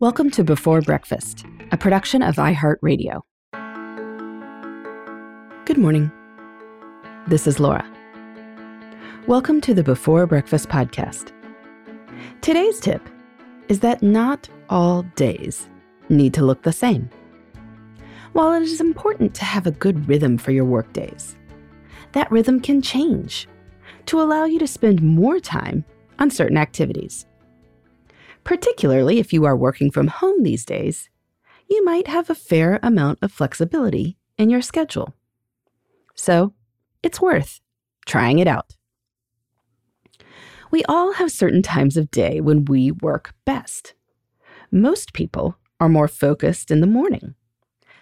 Welcome to Before Breakfast, a production of iHeartRadio. Good morning. This is Laura. Welcome to the Before Breakfast podcast. Today's tip is that not all days need to look the same. While it is important to have a good rhythm for your workdays, that rhythm can change to allow you to spend more time on certain activities. Particularly if you are working from home these days, you might have a fair amount of flexibility in your schedule. So, it's worth trying it out. We all have certain times of day when we work best. Most people are more focused in the morning,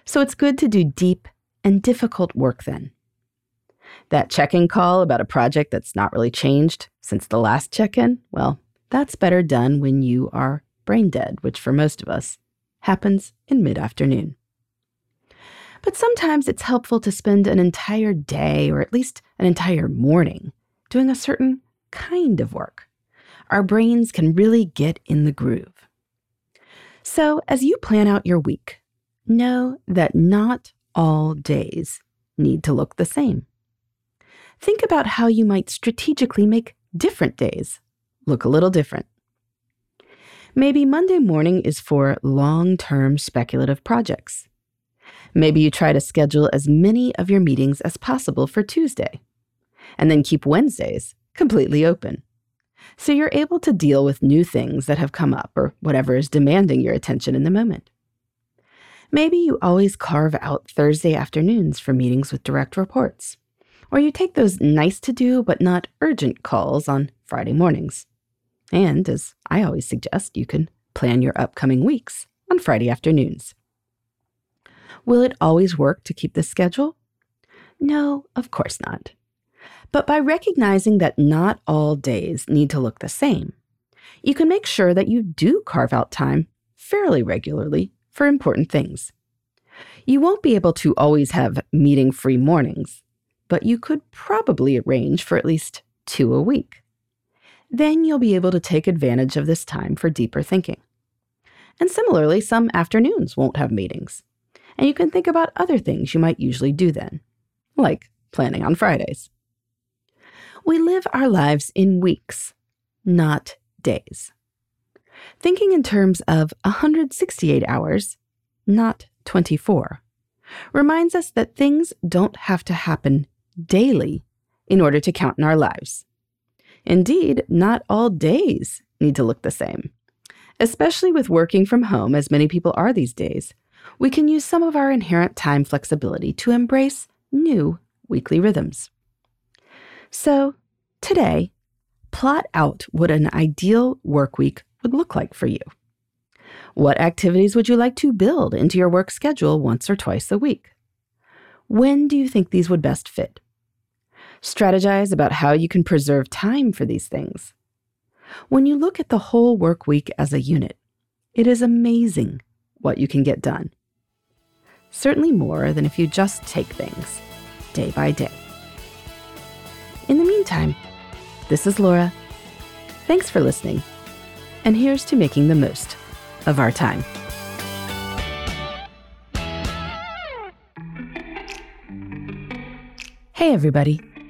so it's good to do deep and difficult work then. That check in call about a project that's not really changed since the last check in, well, that's better done when you are brain dead, which for most of us happens in mid afternoon. But sometimes it's helpful to spend an entire day or at least an entire morning doing a certain kind of work. Our brains can really get in the groove. So, as you plan out your week, know that not all days need to look the same. Think about how you might strategically make different days look a little different. Maybe Monday morning is for long term speculative projects. Maybe you try to schedule as many of your meetings as possible for Tuesday, and then keep Wednesdays completely open. So you're able to deal with new things that have come up or whatever is demanding your attention in the moment. Maybe you always carve out Thursday afternoons for meetings with direct reports, or you take those nice to do but not urgent calls on Friday mornings. And as I always suggest, you can plan your upcoming weeks on Friday afternoons. Will it always work to keep this schedule? No, of course not. But by recognizing that not all days need to look the same, you can make sure that you do carve out time fairly regularly for important things. You won't be able to always have meeting free mornings, but you could probably arrange for at least two a week. Then you'll be able to take advantage of this time for deeper thinking. And similarly, some afternoons won't have meetings. And you can think about other things you might usually do then, like planning on Fridays. We live our lives in weeks, not days. Thinking in terms of 168 hours, not 24, reminds us that things don't have to happen daily in order to count in our lives. Indeed, not all days need to look the same. Especially with working from home, as many people are these days, we can use some of our inherent time flexibility to embrace new weekly rhythms. So, today, plot out what an ideal work week would look like for you. What activities would you like to build into your work schedule once or twice a week? When do you think these would best fit? Strategize about how you can preserve time for these things. When you look at the whole work week as a unit, it is amazing what you can get done. Certainly more than if you just take things day by day. In the meantime, this is Laura. Thanks for listening. And here's to making the most of our time. Hey, everybody.